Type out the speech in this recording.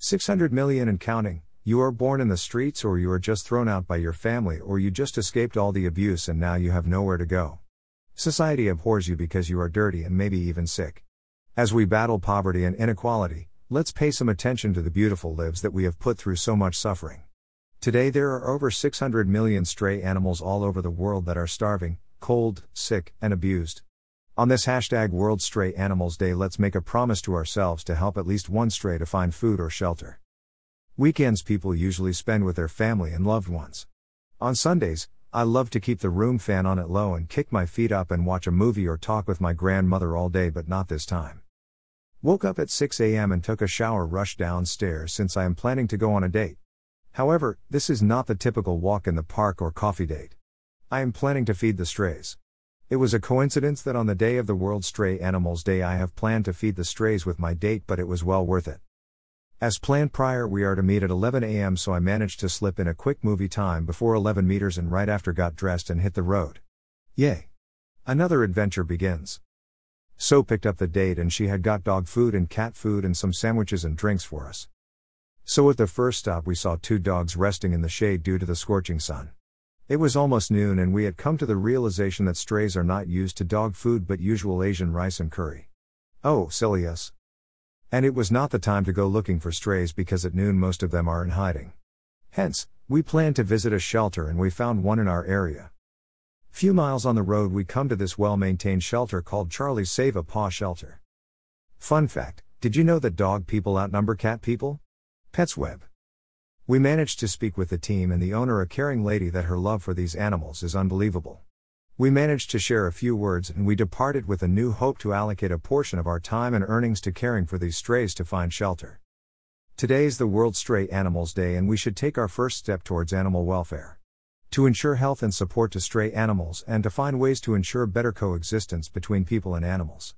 600 million and counting. You are born in the streets, or you are just thrown out by your family, or you just escaped all the abuse and now you have nowhere to go. Society abhors you because you are dirty and maybe even sick. As we battle poverty and inequality, let's pay some attention to the beautiful lives that we have put through so much suffering. Today there are over 600 million stray animals all over the world that are starving, cold, sick, and abused. On this hashtag World Stray Animals Day, let's make a promise to ourselves to help at least one stray to find food or shelter. Weekends people usually spend with their family and loved ones. On Sundays, I love to keep the room fan on it low and kick my feet up and watch a movie or talk with my grandmother all day, but not this time. Woke up at 6 a.m. and took a shower, rushed downstairs since I am planning to go on a date. However, this is not the typical walk in the park or coffee date. I am planning to feed the strays. It was a coincidence that on the day of the World Stray Animals Day I have planned to feed the strays with my date, but it was well worth it. As planned prior, we are to meet at 11 am, so I managed to slip in a quick movie time before 11 meters and right after got dressed and hit the road. Yay! Another adventure begins. So picked up the date and she had got dog food and cat food and some sandwiches and drinks for us. So at the first stop we saw two dogs resting in the shade due to the scorching sun. It was almost noon and we had come to the realization that strays are not used to dog food but usual Asian rice and curry. Oh, silly us. And it was not the time to go looking for strays because at noon most of them are in hiding. Hence, we planned to visit a shelter and we found one in our area. Few miles on the road we come to this well-maintained shelter called Charlie's Save a Paw Shelter. Fun fact, did you know that dog people outnumber cat people? PetsWeb. We managed to speak with the team and the owner, a caring lady, that her love for these animals is unbelievable. We managed to share a few words and we departed with a new hope to allocate a portion of our time and earnings to caring for these strays to find shelter. Today is the World Stray Animals Day and we should take our first step towards animal welfare. To ensure health and support to stray animals and to find ways to ensure better coexistence between people and animals.